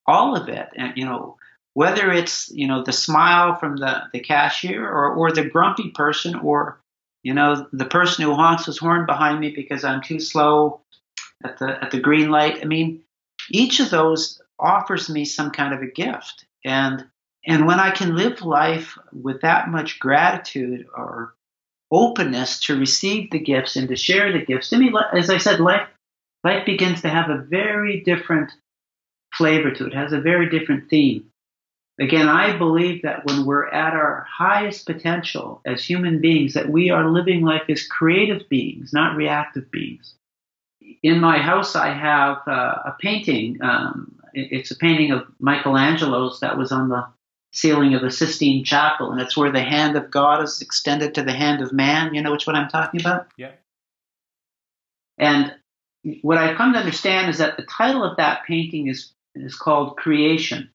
Speaker 3: all of it. And, you know, whether it's, you know, the smile from the, the cashier or, or the grumpy person or, you know, the person who honks his horn behind me because I'm too slow at the, at the green light. I mean, each of those offers me some kind of a gift. And and when I can live life with that much gratitude or openness to receive the gifts and to share the gifts, I mean, as I said, life life begins to have a very different flavor to it. it has a very different theme. Again, I believe that when we're at our highest potential as human beings, that we are living life as creative beings, not reactive beings. In my house, I have uh, a painting. Um, it's a painting of Michelangelo's that was on the ceiling of the Sistine Chapel, and it's where the hand of God is extended to the hand of man. You know which what I'm talking about?
Speaker 1: Yeah.
Speaker 3: And what I've come to understand is that the title of that painting is is called Creation.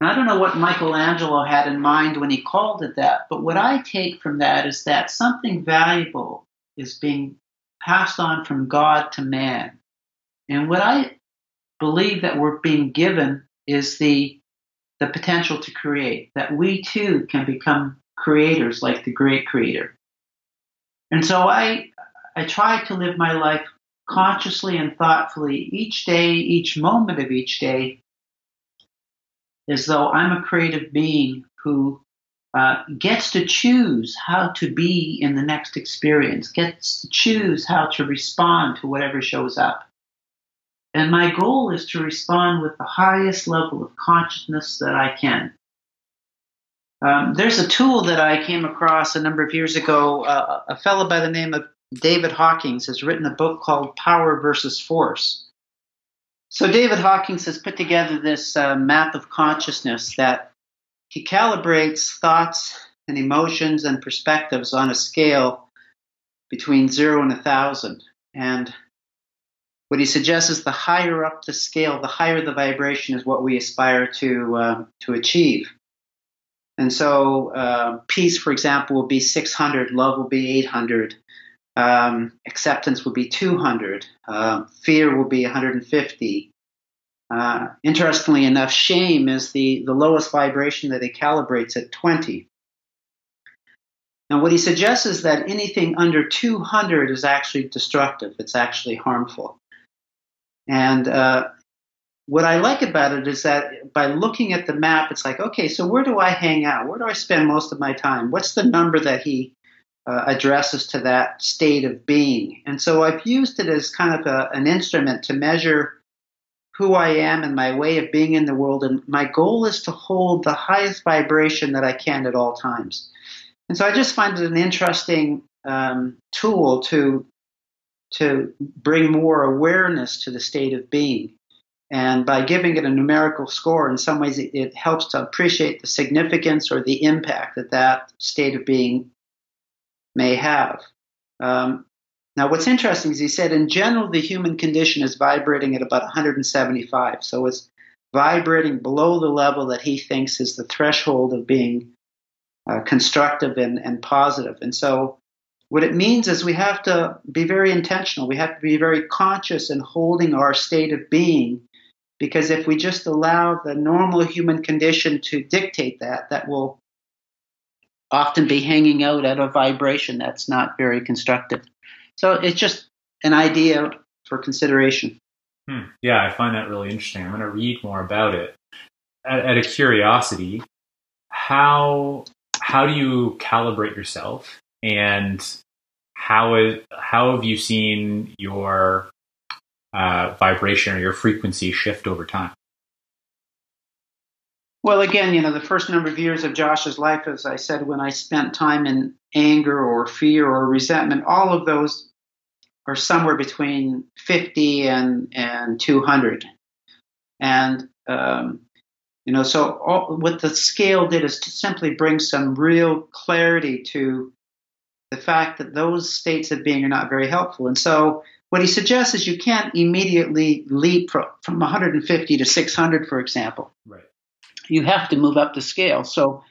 Speaker 3: And I don't know what Michelangelo had in mind when he called it that, but what I take from that is that something valuable is being passed on from God to man. And what I believe that we're being given is the the potential to create, that we too can become creators like the great creator. And so I, I try to live my life consciously and thoughtfully each day, each moment of each day, as though I'm a creative being who uh, gets to choose how to be in the next experience, gets to choose how to respond to whatever shows up. And my goal is to respond with the highest level of consciousness that I can. Um, there's a tool that I came across a number of years ago. Uh, a fellow by the name of David Hawkins has written a book called Power versus Force. So, David Hawkins has put together this uh, map of consciousness that he calibrates thoughts and emotions and perspectives on a scale between zero and a thousand. And what he suggests is the higher up the scale, the higher the vibration is what we aspire to uh, to achieve. And so, uh, peace, for example, will be 600, love will be 800, um, acceptance will be 200, uh, fear will be 150, Uh, interestingly enough, shame is the, the lowest vibration that he calibrates at 20. And what he suggests is that anything under 200 is actually destructive, it's actually harmful. And uh, what I like about it is that by looking at the map, it's like, okay, so where do I hang out? Where do I spend most of my time? What's the number that he uh, addresses to that state of being? And so I've used it as kind of a, an instrument to measure who I am and my way of being in the world. And my goal is to hold the highest vibration that I can at all times. And so I just find it an interesting um, tool to to bring more awareness to the state of being. And by giving it a numerical score, in some ways, it, it helps to appreciate the significance or the impact that that state of being may have. Um, now, what's interesting is he said, in general, the human condition is vibrating at about 175. So it's vibrating below the level that he thinks is the threshold of being uh, constructive and, and positive. And so, what it means is we have to be very intentional. We have to be very conscious in holding our state of being, because if we just allow the normal human condition to dictate that, that will often be hanging out at a vibration that's not very constructive. So it's just an idea for consideration.
Speaker 1: Hmm. Yeah, I find that really interesting. I'm going to read more about it. Out of curiosity, how how do you calibrate yourself, and how is how have you seen your uh, vibration or your frequency shift over time?
Speaker 3: Well, again, you know, the first number of years of Josh's life, as I said, when I spent time in anger or fear or resentment, all of those are somewhere between 50 and, and 200. And, um, you know, so all, what the scale did is to simply bring some real clarity to the fact that those states of being are not very helpful. And so what he suggests is you can't immediately leap from, from 150 to 600, for example.
Speaker 1: Right.
Speaker 3: You have to move up the scale. So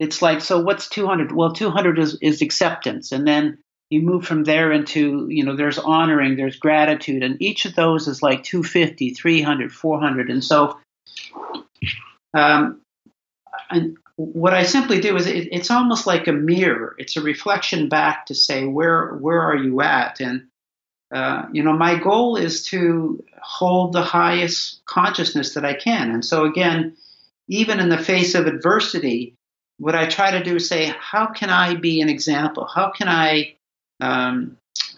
Speaker 3: it's like, so what's 200? Well, 200 is, is acceptance. And then you move from there into you know there's honoring there's gratitude and each of those is like 250 300 400 and so um, and what i simply do is it, it's almost like a mirror. It's a reflection back to say where where are you at? And uh, you know my goal is to hold the highest consciousness that i can. And so again even in the face of adversity what i try to do is say how can i be an example? How can i um,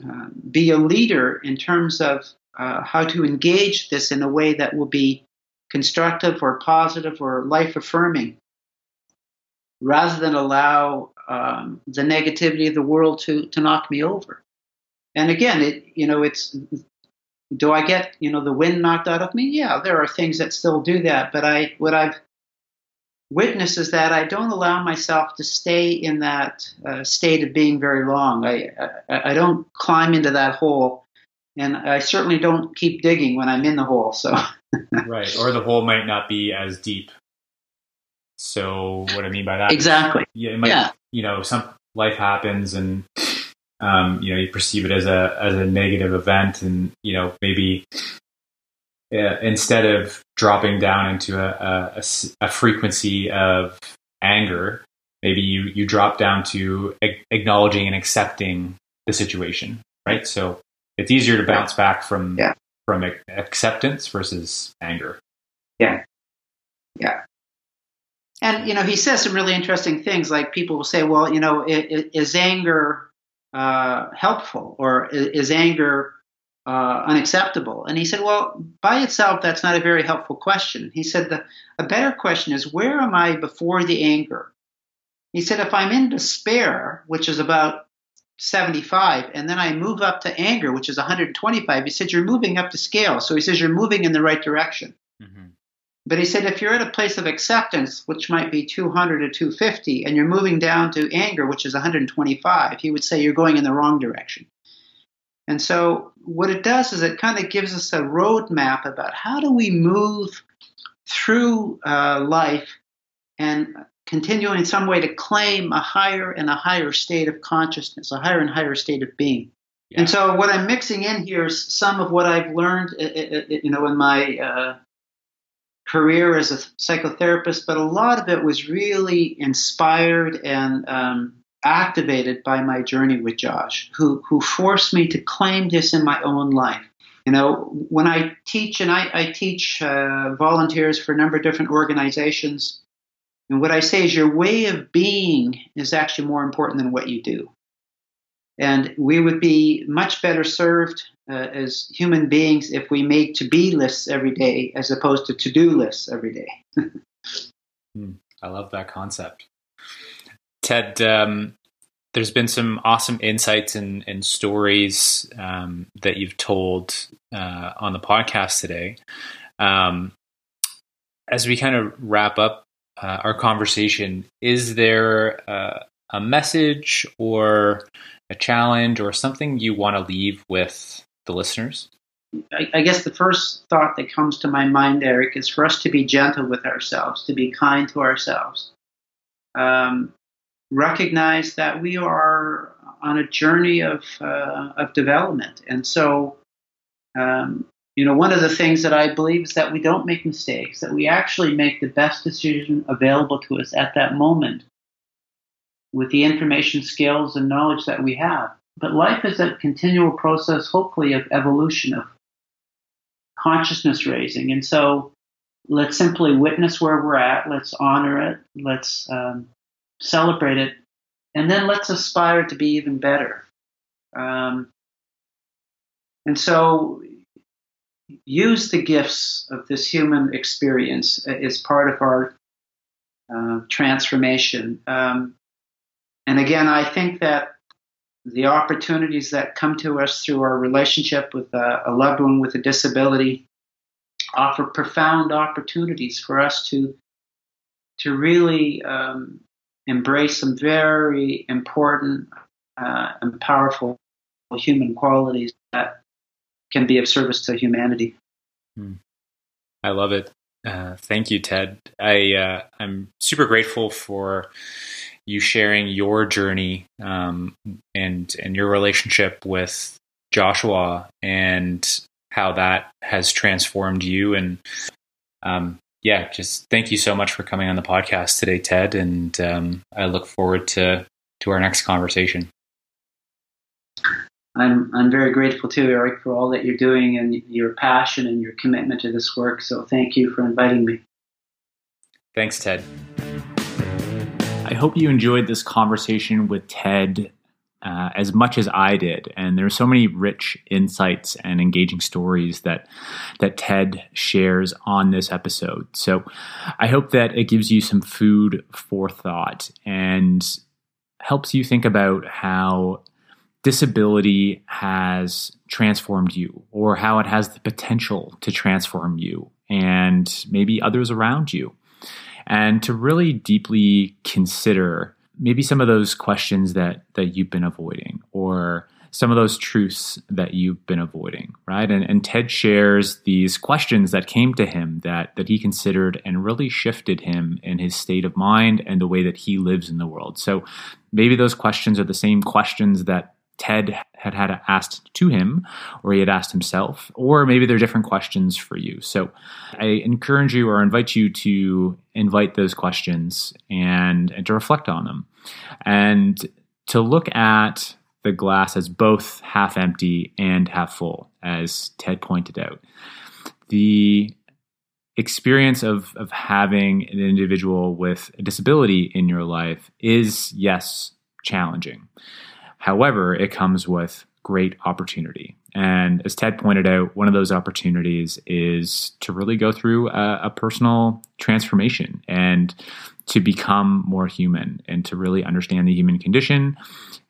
Speaker 3: uh, be a leader in terms of uh, how to engage this in a way that will be constructive or positive or life affirming rather than allow um, the negativity of the world to, to knock me over. And again, it you know it's do I get you know the wind knocked out of me? Yeah, there are things that still do that, but I what I've witnessed is that I don't allow myself to stay in that uh, state of being very long. I, I, I don't climb into that hole, and I certainly don't keep digging when I'm in the hole. So
Speaker 1: right, or the hole might not be as deep. So what I mean by that,
Speaker 3: exactly,
Speaker 1: is, yeah, might, yeah, you know, some life happens and. Um, you know, you perceive it as a as a negative event, and you know maybe uh, instead of dropping down into a, a, a, frequency of anger, maybe you, you drop down to a- acknowledging and accepting the situation, right? So it's easier to bounce back from yeah. from acceptance versus anger.
Speaker 3: Yeah, yeah. And you know, he says some really interesting things. Like people will say, "Well, you know, is, anger uh, helpful, or is anger uh, unacceptable? And he said, well, by itself, that's not a very helpful question. He said, the, a better question is, where am I before the anger? He said, if I'm in despair, which is about 75, and then I move up to anger, which is 125, he said, you're moving up the scale. So he says, you're moving in the right direction. Mm-hmm. But he said, if you're at a place of acceptance, which might be 200 to 250, and you're moving down to anger, which is 125, he would say you're going in the wrong direction. And so what it does is it kind of gives us a roadmap about how do we move through uh, life and continue in some way to claim a higher and a higher state of consciousness, a higher and higher state of being. Yeah. And so what I'm mixing in here is some of what I've learned, you know, in my uh, career as a psychotherapist, but a lot of it was really inspired and um, activated by my journey with Josh, who who forced me to claim this in my own life. You know, when I teach, and I, I teach uh, volunteers for a number of different organizations, and what I say is your way of being is actually more important than what you do. And we would be much better served uh, as human beings if we made to be lists every day as opposed to to do lists every day.
Speaker 1: Hmm, I love that concept. Ted, um, there's been some awesome insights and, and stories um, that you've told uh, on the podcast today. Um, as we kind of wrap up uh, our conversation, is there uh, a message or a challenge or something you want to leave with the listeners?
Speaker 3: I, I guess the first thought that comes to my mind, Eric, is for us to be gentle with ourselves, to be kind to ourselves. Um, recognize that we are on a journey of uh, of development, and so um, you know one of the things that I believe is that we don't make mistakes, that we actually make the best decision available to us at that moment with the information, skills, and knowledge that we have. But life is a continual process, hopefully, of evolution, of consciousness raising, and so let's simply witness where we're at. Let's honor it. Let's um, celebrate it, and then let's aspire to be even better. Um, and so, use the gifts of this human experience as part of our uh, transformation. Um, and again, I think that the opportunities that come to us through our relationship with a, a loved one with a disability offer profound opportunities for us to to really um, embrace some very important uh, and powerful human qualities that can be of service to humanity.
Speaker 1: Hmm. I love it. Uh, thank you, Ted. I uh, I'm super grateful for you sharing your journey um, and and your relationship with Joshua and how that has transformed you and um, yeah, just thank you so much for coming on the podcast today, Ted, and um, I look forward to to our next conversation.
Speaker 3: I'm I'm very grateful too, Eric, for all that you're doing and your passion and your commitment to this work. So thank you for inviting me.
Speaker 1: Thanks, Ted. I hope you enjoyed this conversation with Ted uh, as much as I did. And there are so many rich insights and engaging stories that that Ted shares on this episode. So I hope that it gives you some food for thought and helps you think about how disability has transformed you or how it has the potential to transform you and maybe others around you. And to really deeply consider maybe some of those questions that that you've been avoiding or some of those truths that you've been avoiding right? And, and ted shares these questions that came to him that that he considered and really shifted him in his state of mind and the way that he lives in the world. So maybe those questions are the same questions that Ted had had asked to him, or he had asked himself, or maybe they're different questions for you. So I encourage you or invite you to invite those questions and, and to reflect on them and to look at the glass as both half empty and half full, as Ted pointed out. The experience of, of having an individual with a disability in your life is, yes, challenging. However, it comes with great opportunity. And as Ted pointed out, one of those opportunities is to really go through a, a, personal transformation and to become more human and to really understand the human condition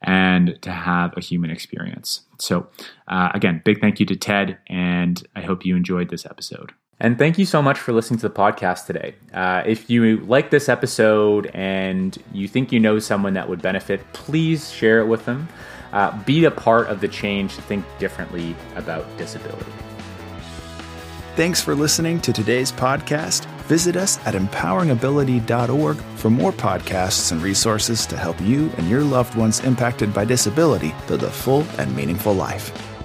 Speaker 1: and to have a human experience. So, uh, again, big thank you to Ted, and I hope you enjoyed this episode. And thank you so much for listening to the podcast today. Uh, if you like this episode and you think you know someone that would benefit, please share it with them. Uh, be a part of the change to think differently about disability.
Speaker 2: Thanks for listening to today's podcast. Visit us at empoweringability.org for more podcasts and resources to help you and your loved ones impacted by disability live a full and meaningful life.